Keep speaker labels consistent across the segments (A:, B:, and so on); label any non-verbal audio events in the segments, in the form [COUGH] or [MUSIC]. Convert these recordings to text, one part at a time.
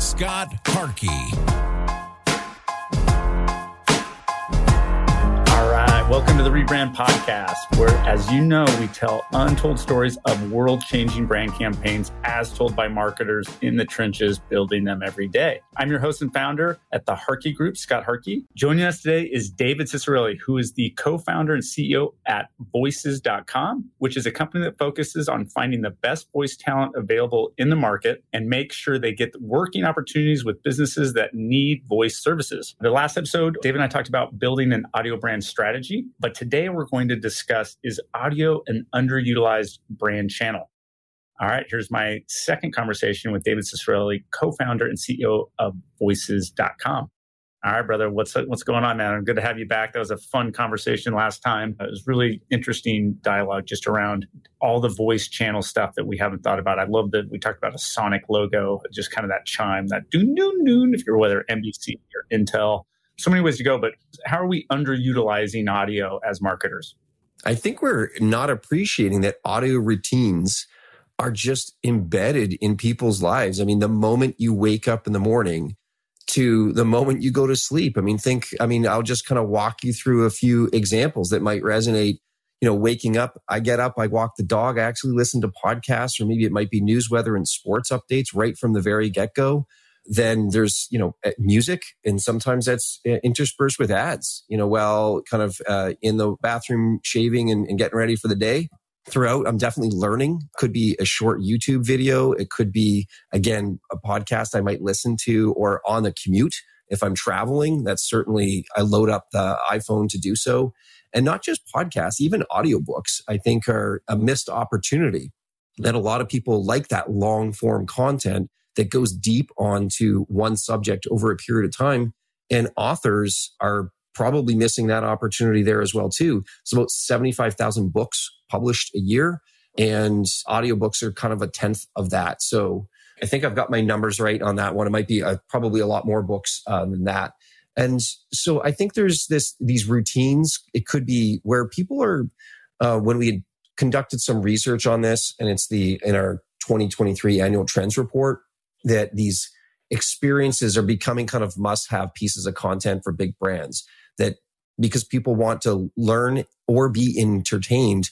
A: Scott Harkey.
B: Welcome to the Rebrand Podcast, where, as you know, we tell untold stories of world changing brand campaigns as told by marketers in the trenches building them every day. I'm your host and founder at the Harkey Group, Scott Harkey. Joining us today is David Ciccarelli, who is the co founder and CEO at Voices.com, which is a company that focuses on finding the best voice talent available in the market and make sure they get working opportunities with businesses that need voice services. The last episode, David and I talked about building an audio brand strategy, but today we're going to discuss is audio an underutilized brand channel? All right, here's my second conversation with David Ciccarelli, co-founder and CEO of voices.com. All right, brother, what's what's going on, man? I'm good to have you back. That was a fun conversation last time. It was really interesting dialogue just around all the voice channel stuff that we haven't thought about. I love that we talked about a sonic logo, just kind of that chime, that doon doon doon. If you're whether NBC or Intel, so many ways to go. But how are we underutilizing audio as marketers?
C: I think we're not appreciating that audio routines are just embedded in people's lives. I mean, the moment you wake up in the morning to the moment you go to sleep. I mean, think, I mean, I'll just kind of walk you through a few examples that might resonate. You know, waking up, I get up, I walk the dog, I actually listen to podcasts, or maybe it might be news, weather, and sports updates right from the very get go. Then there's, you know, music, and sometimes that's uh, interspersed with ads, you know, while kind of uh, in the bathroom shaving and, and getting ready for the day throughout. I'm definitely learning. Could be a short YouTube video. It could be, again, a podcast I might listen to or on the commute. If I'm traveling, that's certainly, I load up the iPhone to do so. And not just podcasts, even audiobooks, I think are a missed opportunity that a lot of people like that long form content that goes deep onto one subject over a period of time. And authors are probably missing that opportunity there as well too. It's about 75,000 books published a year and audiobooks are kind of a tenth of that. So I think I've got my numbers right on that one. It might be probably a lot more books uh, than that. And so I think there's this these routines. It could be where people are uh, when we had conducted some research on this, and it's the in our 2023 annual trends report that these experiences are becoming kind of must have pieces of content for big brands that because people want to learn or be entertained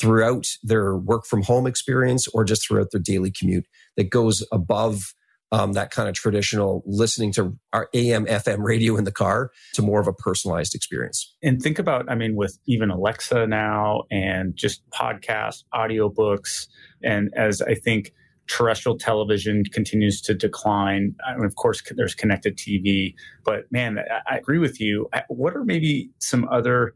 C: throughout their work from home experience or just throughout their daily commute that goes above um, that kind of traditional listening to our AM, FM radio in the car to more of a personalized experience.
B: And think about, I mean, with even Alexa now and just podcasts, audiobooks, and as I think terrestrial television continues to decline. I mean, of course, there's connected TV, but man, I agree with you. What are maybe some other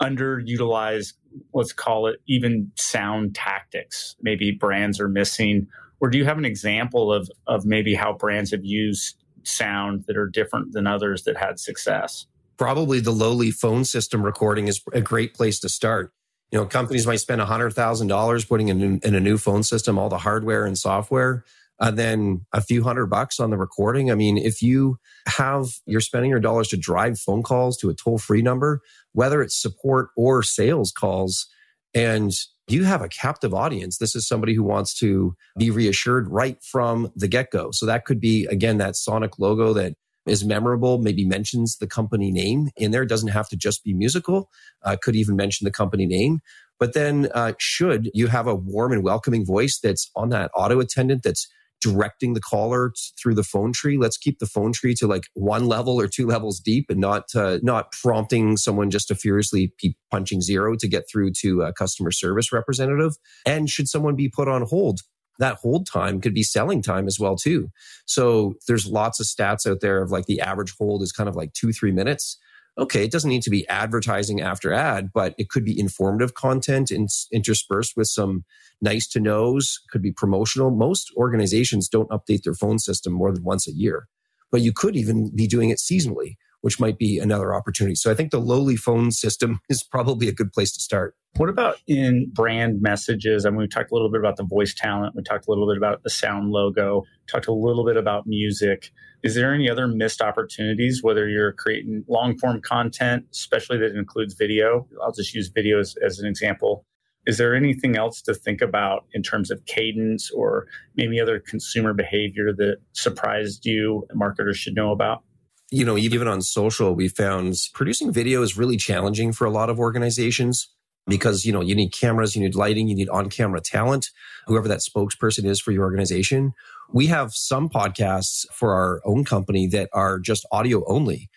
B: underutilized, let's call it even sound tactics, maybe brands are missing? Or do you have an example of, of maybe how brands have used sound that are different than others that had success?
C: Probably the lowly phone system recording is a great place to start. You know, companies might spend $100,000 putting in, in a new phone system, all the hardware and software, and then a few hundred bucks on the recording. I mean, if you have, you're spending your dollars to drive phone calls to a toll free number, whether it's support or sales calls, and you have a captive audience. This is somebody who wants to be reassured right from the get go. So that could be, again, that sonic logo that is memorable, maybe mentions the company name in there. It doesn't have to just be musical. Uh, could even mention the company name. But then, uh, should you have a warm and welcoming voice that's on that auto attendant that's directing the caller through the phone tree. Let's keep the phone tree to like one level or two levels deep and not, uh, not prompting someone just to furiously keep punching zero to get through to a customer service representative. And should someone be put on hold? That hold time could be selling time as well too. So there's lots of stats out there of like the average hold is kind of like two, three minutes okay, it doesn't need to be advertising after ad, but it could be informative content in, interspersed with some nice to knows, could be promotional. Most organizations don't update their phone system more than once a year, but you could even be doing it seasonally, which might be another opportunity. So I think the lowly phone system [LAUGHS] is probably a good place to start.
B: What about in brand messages? I mean, we talked a little bit about the voice talent. We talked a little bit about the sound logo, talked a little bit about music. Is there any other missed opportunities, whether you're creating long form content, especially that includes video? I'll just use videos as an example. Is there anything else to think about in terms of cadence or maybe other consumer behavior that surprised you, marketers should know about?
C: You know, even on social, we found producing video is really challenging for a lot of organizations because you know you need cameras you need lighting you need on camera talent whoever that spokesperson is for your organization. We have some podcasts for our own company that are just audio only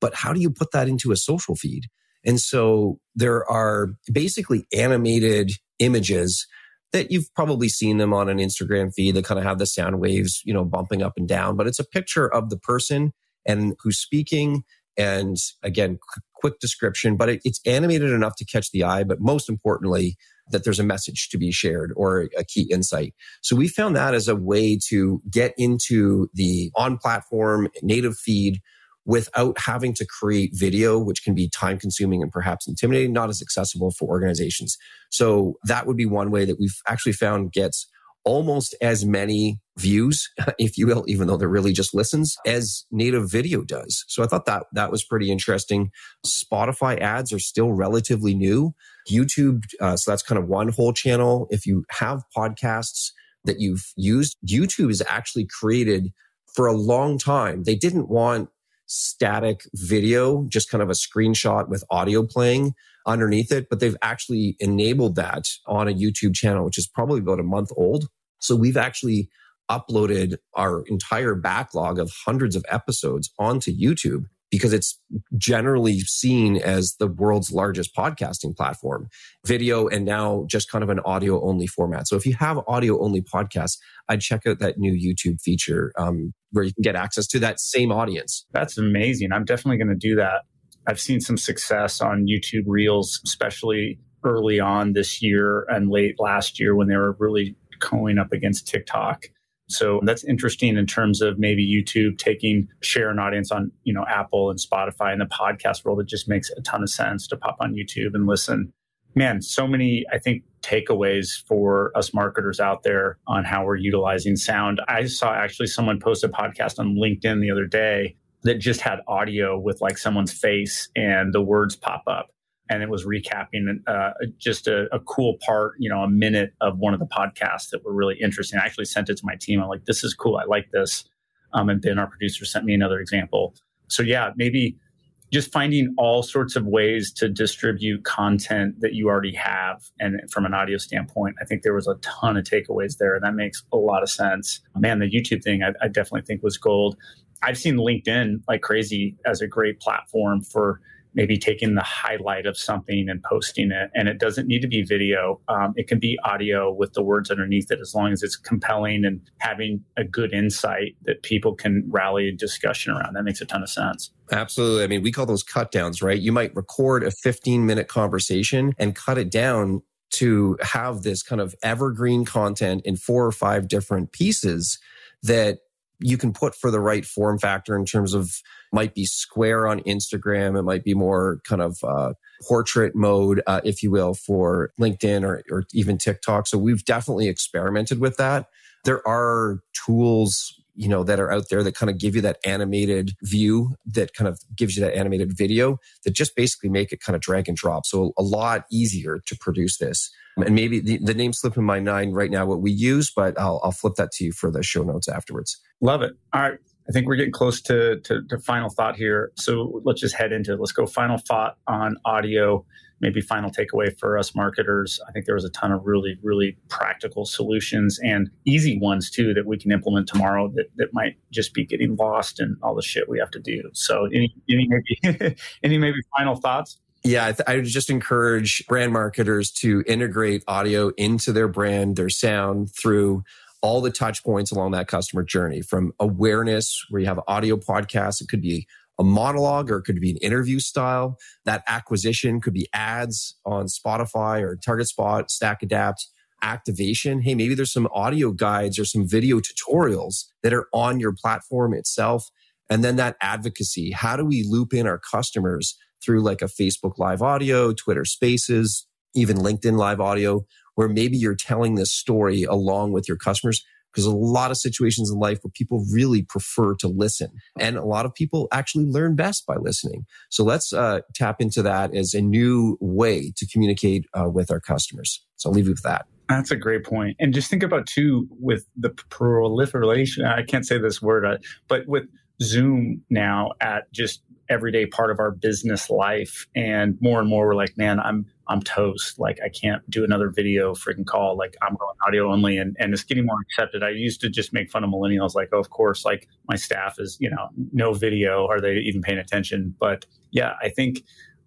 C: but how do you put that into a social feed? And so there are basically animated images that you've probably seen them on an Instagram feed that kind of have the sound waves, you know, bumping up and down, but it's a picture of the person and who's speaking and again, quick description, but it, it's animated enough to catch the eye. But most importantly, that there's a message to be shared or a key insight. So we found that as a way to get into the on platform native feed without having to create video, which can be time consuming and perhaps intimidating, not as accessible for organizations. So that would be one way that we've actually found gets almost as many views, [LAUGHS] if you will, even though they're really just listens, as native video does. So I thought that that was pretty interesting. Spotify ads are still relatively new. YouTube, uh, so that's kind of one whole channel. If you have podcasts that you've used, YouTube is actually created for a long time. They didn't want static video, just kind of a screenshot with audio playing underneath it, but they've actually enabled that on a YouTube channel, which is probably about a month old. So we've actually uploaded our entire backlog of hundreds of episodes onto YouTube because it's generally seen as the world's largest podcasting platform, video and now just kind of an audio only format. So if you have audio only podcasts, I'd check out that new YouTube feature um, where you can get access to that same audience.
B: That's amazing. I'm definitely going to do that. I've seen some success on YouTube Reels, especially early on this year and late last year when they were really going up against TikTok. So that's interesting in terms of maybe YouTube taking share an audience on, you know, Apple and Spotify and the podcast world. It just makes a ton of sense to pop on YouTube and listen. Man, so many, I think, takeaways for us marketers out there on how we're utilizing sound. I saw actually someone post a podcast on LinkedIn the other day that just had audio with like someone's face and the words pop up and it was recapping uh, just a, a, cool part, you know, a minute of one of the podcasts that were really interesting. I actually sent it to my team. I'm like, this is cool. I like this. Um, and Ben, our producer, sent me another example. So yeah, maybe just finding all sorts of ways to distribute content that you already have. And from an audio standpoint, I think there was a ton of takeaways there. And that makes a lot of sense. Man, the YouTube thing, I, I definitely think was gold. I've seen LinkedIn like crazy as a great platform for maybe taking the highlight of something and posting it. And it doesn't need to be video. Um, it can be audio with the words underneath it, as long as it's compelling and having a good insight that people can rally a discussion around. That makes a ton of sense.
C: Absolutely. I mean, we call those cut downs, right? You might record a 15 minute conversation and cut it down to have this kind of evergreen content in four or five different pieces that you can put for the right form factor in terms of might be square on Instagram. It might be more kind of uh, portrait mode, uh, if you will, for LinkedIn or, or even TikTok. So we've definitely experimented with that. There are tools you know that are out there that kind of give you that animated view that kind of gives you that animated video that just basically make it kind of drag and drop so a lot easier to produce this And maybe the, the name in my mind right now what we use, but I'll, I'll flip that to you for the show notes afterwards.
B: Love it. All right. I think we're getting close to, to, to final thought here. So let's just head into it. Let's go final thought on audio maybe final takeaway for us marketers i think there was a ton of really really practical solutions and easy ones too that we can implement tomorrow that, that might just be getting lost in all the shit we have to do so any, any maybe [LAUGHS] any maybe final thoughts
C: yeah, I, th- I, would just encourage brand marketers to integrate audio into their brand, their sound through all the touch points along that customer journey from awareness, where you have audio podcasts. It could be a monologue or it could be an interview style. That acquisition could be ads on Spotify or Target Spot, StackAdapt, activation. Hey, maybe there's some audio guides or some video tutorials that are on your platform itself. And then that advocacy. How do we loop in our customers through like a Facebook live audio, Twitter spaces, even LinkedIn live audio, where maybe you're telling this story along with your customers? because a lot of situations in life where people really prefer to listen and a lot of people actually learn best by listening so let's uh, tap into that as a new way to communicate uh, with our customers so i'll leave you with that
B: that's a great point. and just think about too with the proliferation i can't say this word uh, but with zoom now at just everyday part of our business life. And more and more we're like man i'm i'm toast. Like i can't do another video freaking call. Like i'm going audio only. And, and it's getting more accepted. I used to just make fun of millennials like oh, of course like my staff is you know no video. Are they even paying attention? But yeah i think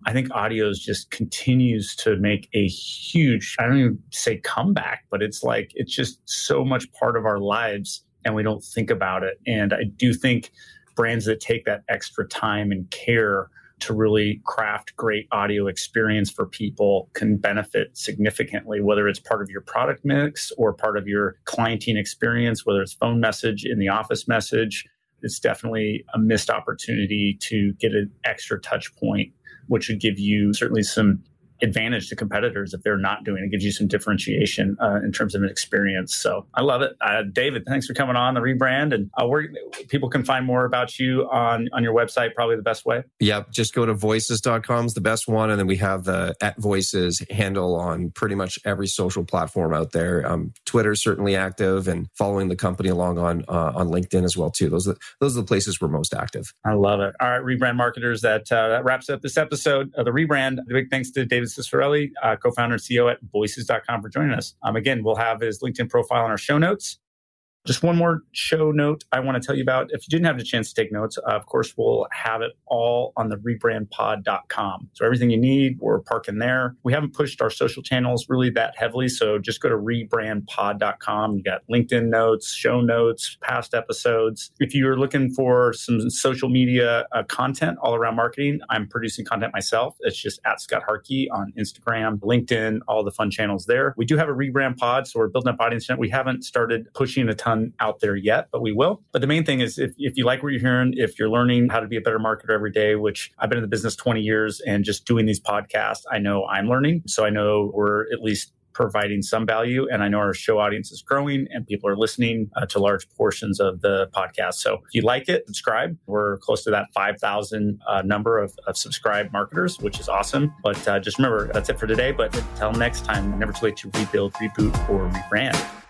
B: I think audio is just continues to make a huge, I don't even say comeback, but it's like, it's just so much part of our lives and we don't think about it. And I do think brands that take that extra time and care to really craft great audio experience for people can benefit significantly, whether it's part of your product mix or part of your clienting experience, whether it's phone message in the office message. It's definitely a missed opportunity to get an extra touch point, which would give you certainly some advantage to competitors if they're not doing it. It gives you some differentiation uh, in terms of an experience. So I love it. Uh, David, thanks for coming on the rebrand. And uh, where people can find more about you on, on your website, probably the best way.
C: Yep. Just go to voices.com is the best one. And then we have the at voices handle on pretty much every social platform out there. Um, Twitter is certainly active and following the company along on, uh, on LinkedIn as well, too. Those are, those are the places we're most active.
B: I love it. All right. Rebrand marketers. That, uh, that wraps up this episode of the rebrand. A big thanks to David Ciccarelli, uh, co-founder and CEO at voices.com for joining us. Um, again, we'll have his LinkedIn profile in our show notes. Just one more show note I want to tell you about. If you didn't have the chance to take notes, uh, of course, we'll have it all on the rebrandpod.com. So everything you need, we're parking there. We haven't pushed our social channels really that heavily. So just go to rebrandpod.com. You got LinkedIn notes, show notes, past episodes. If you're looking for some social media uh, content all around marketing, I'm producing content myself. It's just at Scott Harkey on Instagram, LinkedIn, all the fun channels there. We do have a rebrand pod, so we're building up audience. We haven't started pushing a ton ton out there yet, but we will. But the main thing is if, if you like what you're hearing, if you're learning how to be a better marketer every day, which I've been in the business 20 years and just doing these podcasts, I know I'm learning. So I know we're at least providing some value. And I know our show audience is growing and people are listening uh, to large portions of the podcast. So if you like it, subscribe. We're close to that 5,000 uh, number of, of subscribed marketers, which is awesome. But uh, just remember, that's it for today. But until next time, never too late to rebuild, reboot, or rebrand.